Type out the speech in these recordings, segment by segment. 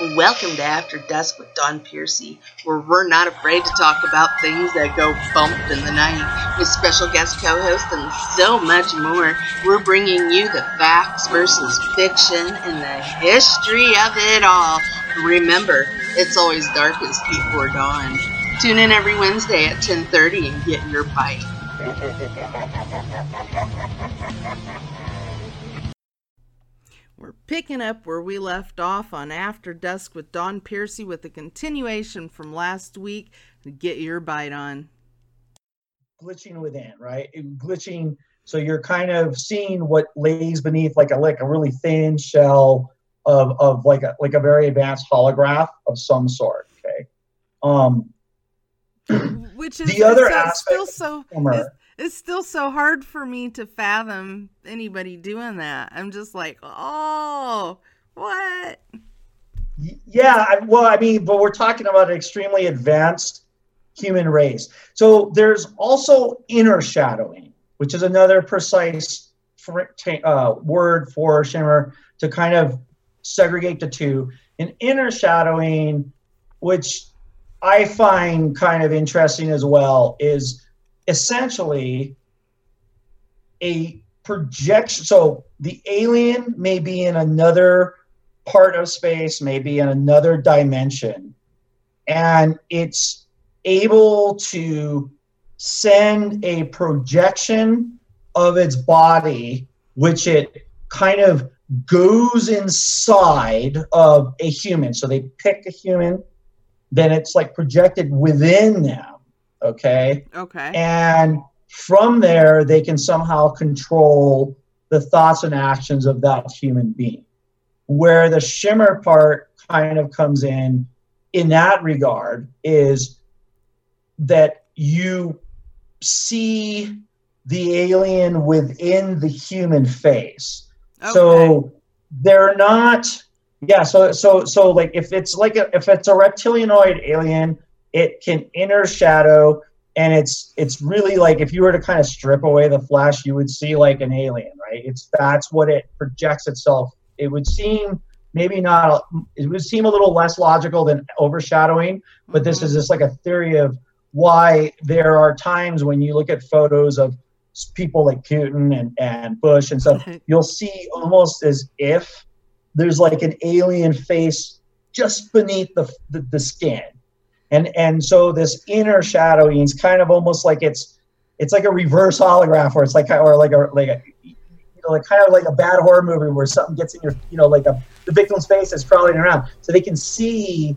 Welcome to After Dusk with Don Piercy, where we're not afraid to talk about things that go bump in the night, with special guest co hosts and so much more. We're bringing you the facts versus fiction and the history of it all. Remember, it's always darkest before dawn. Tune in every Wednesday at 10:30 and get your bite. We're picking up where we left off on After Dusk with Don Piercy with a continuation from last week. Get your bite on. Glitching within, right? Glitching. So you're kind of seeing what lays beneath, like a like a really thin shell of of like a like a very advanced holograph of some sort. Okay. Um. Which is the other so, aspect still so. It's, still so hard for me to fathom anybody doing that. I'm just like, oh, what? Yeah, well, I mean, but we're talking about an extremely advanced human race. So there's also inner shadowing, which is another precise uh, word for shimmer to kind of segregate the two. And inner shadowing, which I find kind of interesting as well, is essentially a projection. So the alien may be in another part of space, maybe in another dimension, and it's able to send a projection of its body, which it kind of goes inside of a human. So they pick a human, then it's like projected within them. Okay? Okay. and from there they can somehow control the thoughts and actions of that human being where the shimmer part kind of comes in in that regard is that you see the alien within the human face. So they're not yeah so so so like if it's like a, if it's a reptilianoid alien it can inner shadow and it's it's really like if you were to kind of strip away the flesh you would see like an alien right? It's that's what it projects itself. It would seem maybe not it would seem a little less logical than overshadowing but this Mhm. is just like a theory of why there are times when you look at photos of people like Putin and, and Bush and stuff you'll see almost as if there's like an alien face just beneath the, the, the skin and and so this inner shadowing is kind of almost like it's it's like a reverse holograph where it's like or like a like a you know like kind of like a bad horror movie where something gets in your you know like a the victim's face is crawling around. So they can see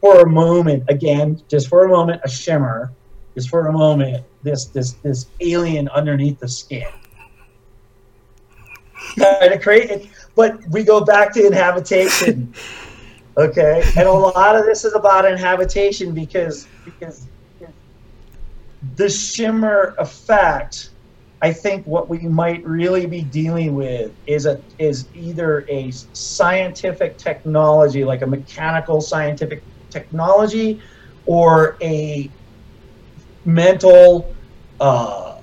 for a moment again just for a moment a shimmer just for a moment this this this alien underneath the skin. Kind of create but we go back to inhabitation okay. And a lot of this is about inhabitation because because the shimmer effect i think what we might really be dealing with is a is either a scientific technology like a mechanical scientific technology or a mental uh,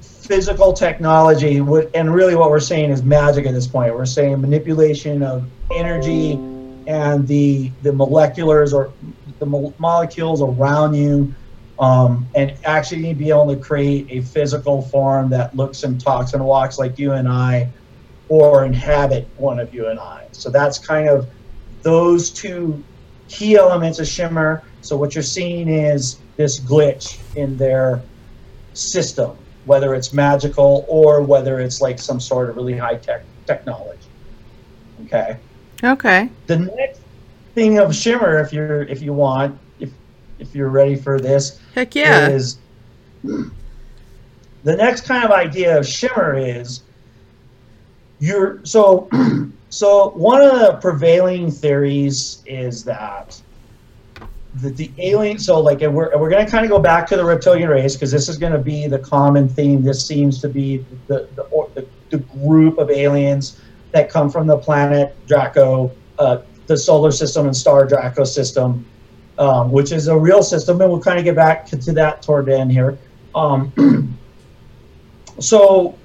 physical technology. Would and really what we're saying is magic at this point. We're saying manipulation of energy and the the moleculars or the mo- molecules around you um, and actually be able to create a physical form that looks and talks and walks like you and I or inhabit one of you and I. So that's kind of those two key elements of shimmer. So what you're seeing is this glitch in their system whether it's magical or whether it's like some sort of really high tech technology. Okay Okay. the next thing of shimmer if you're if you want if if you're ready for this Heck yeah. is the next kind of idea of shimmer is you're so so one of the prevailing theories is that that the alien so like and we're, we're going to kind of go back to the reptilian race because this is going to be the common theme this seems to be the the, the the group of aliens that come from the planet draco uh, the solar system and star draco system um, which is a real system, and we'll kind of get back to, that toward the end here. Um, so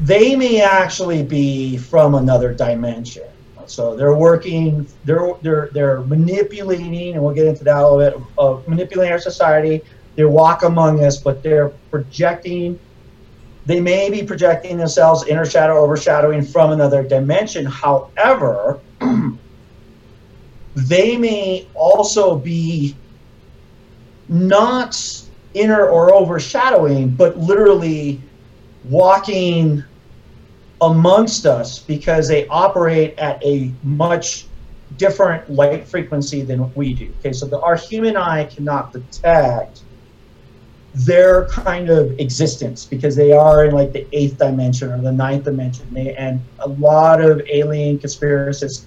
they may actually be from another dimension. So they're working, they're they're they're manipulating, and we'll get into that a little bit of manipulating our society. They walk among us, but they're projecting. They may be projecting themselves, inner shadow, overshadowing from another dimension. However, they may also be not inner or overshadowing, but literally walking amongst us because they operate at a much different light frequency than we do. Okay, so the, our human eye cannot detect their kind of existence because they are in like the eighth dimension or the ninth dimension. They, and a lot of alien conspiracists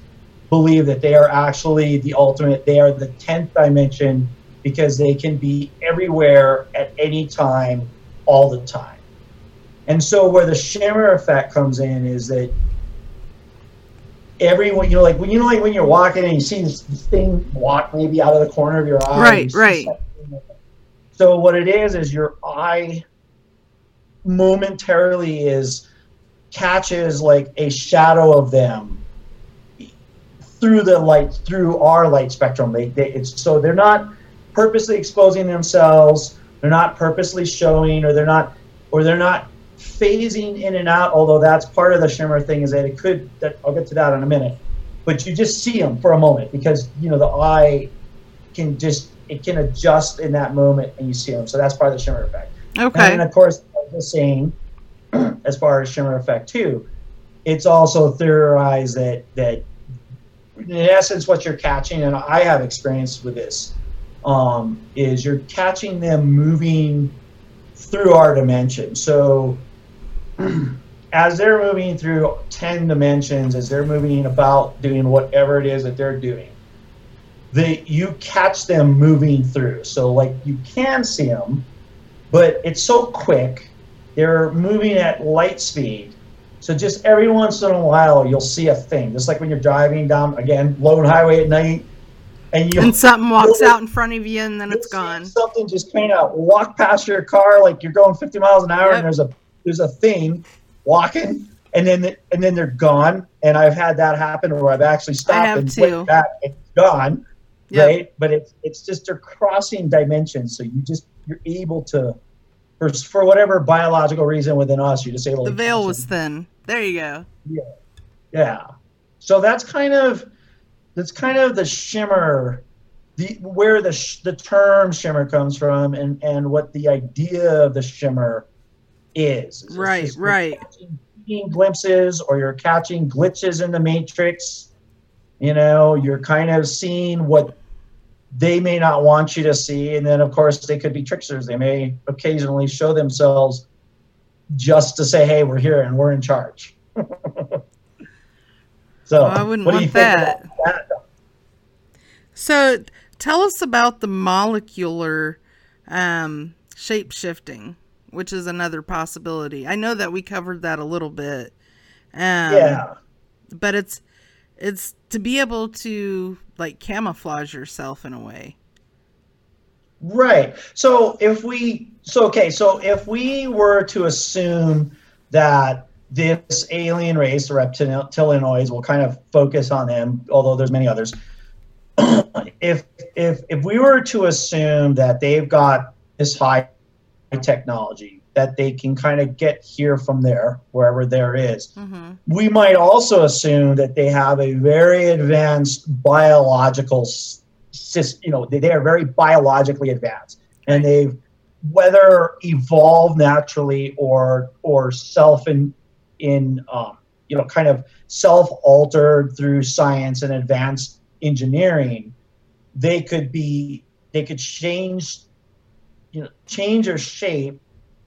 believe that they are actually the ultimate, they are the 10th dimension because they can be everywhere at any time, all the time. And so where the shimmer effect comes in is that everyone, you know, like when you know, like when you're walking and you see this, this thing walk maybe out of the corner of your eye. Right, right. So what it is is your eye momentarily is catches like a shadow of them through the light through our light spectrum. They, they it's so they're not purposely exposing themselves. They're not purposely showing, or they're not, or they're not phasing in and out, although that's part of the shimmer thing is that it could, that, I'll get to that in a minute, but you just see them for a moment because, you know, the eye can just, it can adjust in that moment and you see them. So that's part of the shimmer effect. Okay. And of course, the same as far as shimmer effect too, it's also theorized that, that in essence, what you're catching, and I have experience with this, um, is you're catching them moving through our dimension. So as they're moving through 10 dimensions, as they're moving about doing whatever it is that they're doing, they, you catch them moving through. So, like, you can see them, but it's so quick. They're moving at light speed. So, just every once in a while, you'll see a thing. Just like when you're driving down, again, lone highway at night, and you and something walks out in front of you and then it's gone. Something just kind of walk past your car like you're going 50 miles an hour, Yep. and there's a there's a thing walking, and then and then they're gone. And I've had that happen where I've actually stopped and too. went back and it's gone, Yep. right? But it's it's just they're crossing dimensions, so you just you're able to. For, for whatever biological reason within us, you're just able The veil was thin. There you go. Yeah. yeah. So that's kind of that's kind of the shimmer, the where the sh- the term shimmer comes from, and and what the idea of the shimmer is. It's Right, right. catching glimpses, or you're catching glitches in the matrix. You know, you're kind of seeing what they may not want you to see, and then of course they could be tricksters. They may occasionally show themselves just to say, "Hey, we're here and we're in charge." so, Well, I wouldn't what do you want think that. about that? So tell us about the molecular um, shape shifting, which is another possibility. I know that we covered that a little bit. Um, yeah, But it's it's to be able to like camouflage yourself in a way. right. So if we, so okay, so if we were to assume that this alien race, the reptilianoids, will kind of focus on them, although there's many others. if if if we were to assume that they've got this high technology that they can kind of get here from there wherever there is. Hmm we might also assume that they have a very advanced biological system you know they, they are very biologically advanced. And they've whether evolved naturally or or self in in um, you know kind of self altered through science and advanced engineering they could be they could change you know change their shape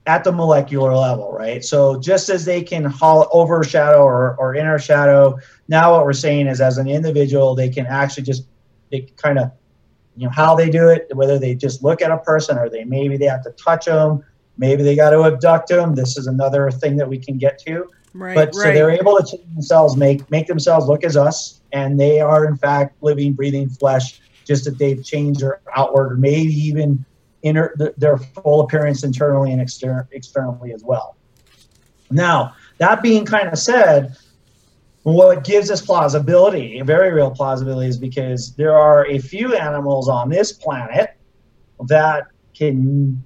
at the molecular level right so just as they can hol- overshadow or, or inner shadow now what we're saying is as an individual they can actually just they kind of you know how they do it whether they just look at a person or they maybe they have to touch them maybe they got to abduct them this is another thing that we can get to Right, but so they're able to change themselves, make make themselves look as us, and they are in fact living, breathing flesh. Just that they've changed their outward, or maybe even inner their full appearance internally and exter- externally as well. Now that being kind of said, what gives us plausibility, a very real plausibility, is because there are a few animals on this planet that can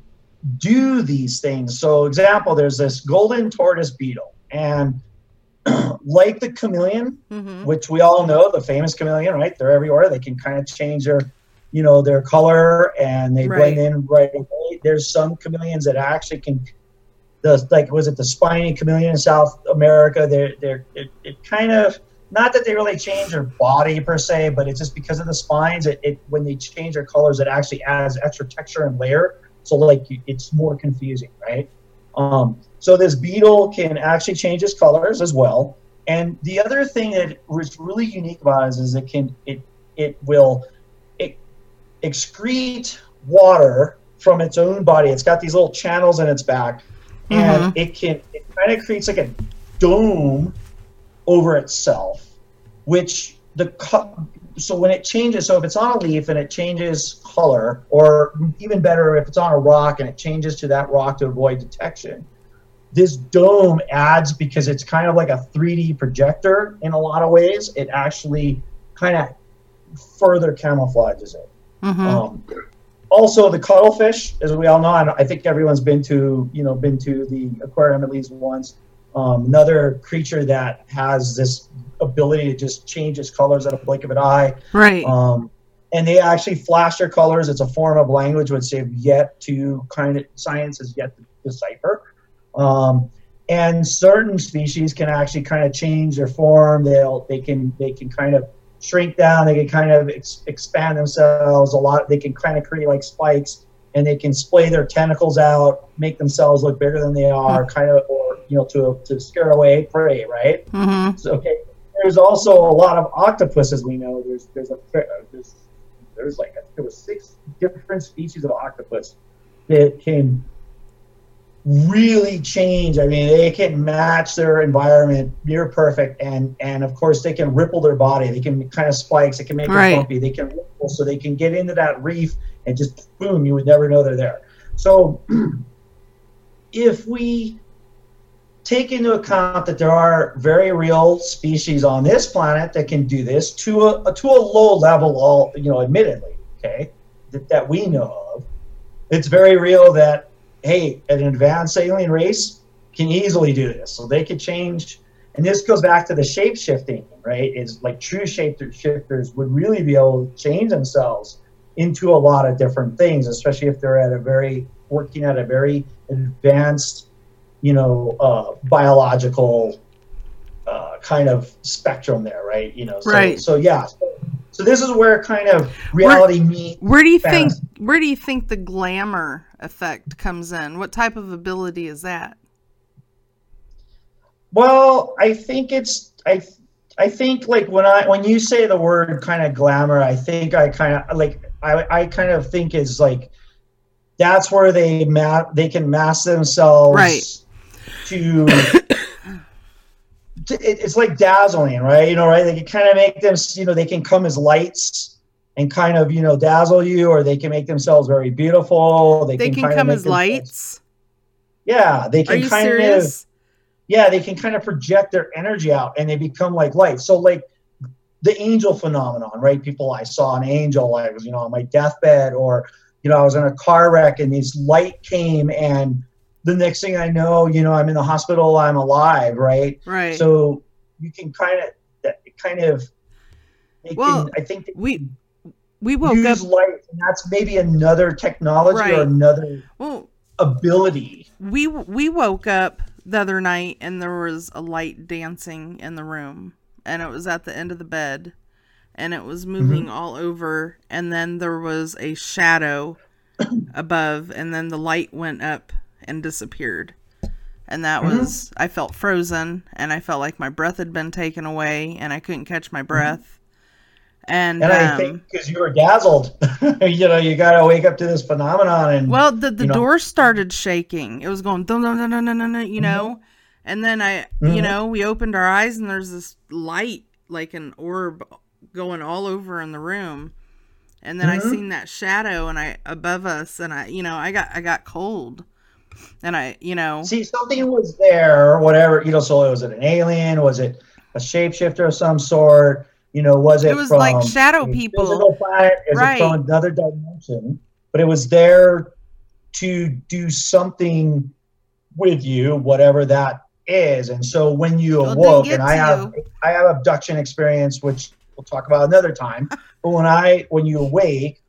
do these things. So, example, there's this golden tortoise beetle, and like the chameleon, Mm-hmm. which we all know, the famous chameleon, right? They're everywhere. They can kind of change their, you know, their color and they Right. blend in right away. There's some chameleons that actually can, the like was it the spiny chameleon in South America? They're they're it, it kind of not that they really change their body per se, but it's just because of the spines. It, it when they change their colors, it actually adds extra texture and layer. So like it's more confusing, right? Um, so this beetle can actually change its colors as well. And the other thing that was really unique about it is, it can it it will excrete water from its own body. It's got these little channels in its back, and mm-hmm. it can it kind of creates like a dome over itself, which the co- so when it changes, so if it's on a leaf and it changes color, or even better, if it's on a rock and it changes to that rock to avoid detection, this dome adds because it's kind of like a 3D projector in a lot of ways. It actually kind of further camouflages it. Mm-hmm. Um, also, the cuttlefish, as we all know, I think everyone's been to, you know, been to the aquarium at least once. Um, another creature that has this ability to just change its colors at a blink of an eye. right. Um, and they actually flash their colors. It's a form of language which they've yet to kind of science has yet to decipher. Um, and certain species can actually kind of change their form. They'll they can they can kind of shrink down. They can kind of ex- expand themselves a lot. They can kind of create like spikes, and they can splay their tentacles out, make themselves look bigger than they are, kind of, or you know, to to scare away prey, right? mm-hmm. So, okay. There's also a lot of octopuses we know. There's there's a there's, there's like there was six different species of octopus that can really change. I mean, they can match their environment near perfect, and and of course they can ripple their body. They can kind of spikes. They can make Right. it bumpy. They can ripple, so they can get into that reef and just boom, you would never know they're there. So if we take into account that there are very real species on this planet that can do this to a to a low level all you know admittedly okay that, that we know of it's very real that hey an advanced alien race can easily do this so they could change and this goes back to the shape shifting right is like true shape shifters would really be able to change themselves into a lot of different things especially if they're at a very working at a very advanced you know, uh, biological uh, kind of spectrum there, right? You know, so, Right. So yeah, so, so this is where kind of reality meets. Where do you think where do you think the glamour effect comes in? What type of ability is that? Well, I think it's I I think like when I when you say the word kind of glamour, I think I kind of like I I kind of think is like that's where they ma- they can mask themselves Right. to, to it, it's like dazzling, right? You know, right? They can kind of make them, you know, they can come as lights and kind of, you know, dazzle you, or they can make themselves very beautiful. They, They can, can come as lights. Yeah, they can kind of yeah, they can kind of project their energy out and they become like light. So like the angel phenomenon, right? People, I saw an angel, I was, you know, on my deathbed, or you know, I was in a car wreck and this light came and the next thing I know, you know, I'm in the hospital, I'm alive, right? Right. So you can kind of kind of Well, can, I think we we woke use up light and that's maybe another technology Right. or another well ability. we we woke up the other night and there was a light dancing in the room and it was at the end of the bed and it was mm-hmm. moving all over and then there was a shadow above and then the light went up and disappeared. And that mm-hmm. was i felt frozen and i felt like my breath had been taken away and i couldn't catch my mm-hmm. breath and, And I um, think because you were dazzled, you know, you got to wake up to this phenomenon. And Well, the the you know? door started shaking. It was going dun dun dun dun dun dun, you know. And then I, you Mhm. know, we opened our eyes and there's this light, like an orb, going all over in the room. And then I Mhm. seen that shadow and I above us, and I, you know, I got I got cold, and I, you know, see, something was there or whatever, you know. So was it an alien? Was it a shapeshifter of some sort? You know, was it? It was from like shadow people. planet? Is Right. it from another dimension? But it was there to do something with you, whatever that is. And so when you it awoke, and I have I have abduction experience, which we'll talk about another time. but when I when you awake,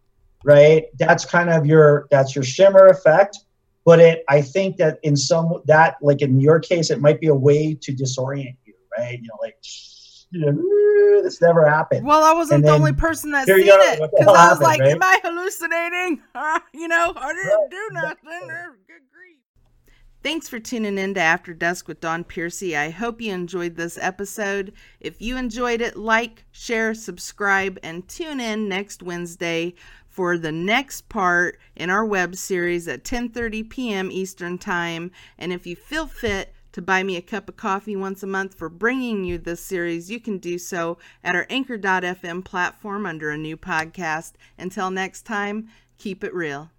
right, that's kind of your that's your shimmer effect. But it I think that in some that like in your case, it might be a way to disorient you, right? You know, like you know, this never happened. Well, I wasn't And the only person that seen go, it because I was happened, like, right? "Am I hallucinating?" you know, I didn't do nothing. Good grief. Thanks for tuning in to After Dusk with Don Piercy. I hope you enjoyed this episode. If you enjoyed it, like, share, subscribe, and tune in next Wednesday for the next part in our web series at 10:30 p.m. Eastern Time. And if you feel fit to buy me a cup of coffee once a month for bringing you this series, you can do so at our anchor.fm platform under a new podcast. Until next time, keep it real.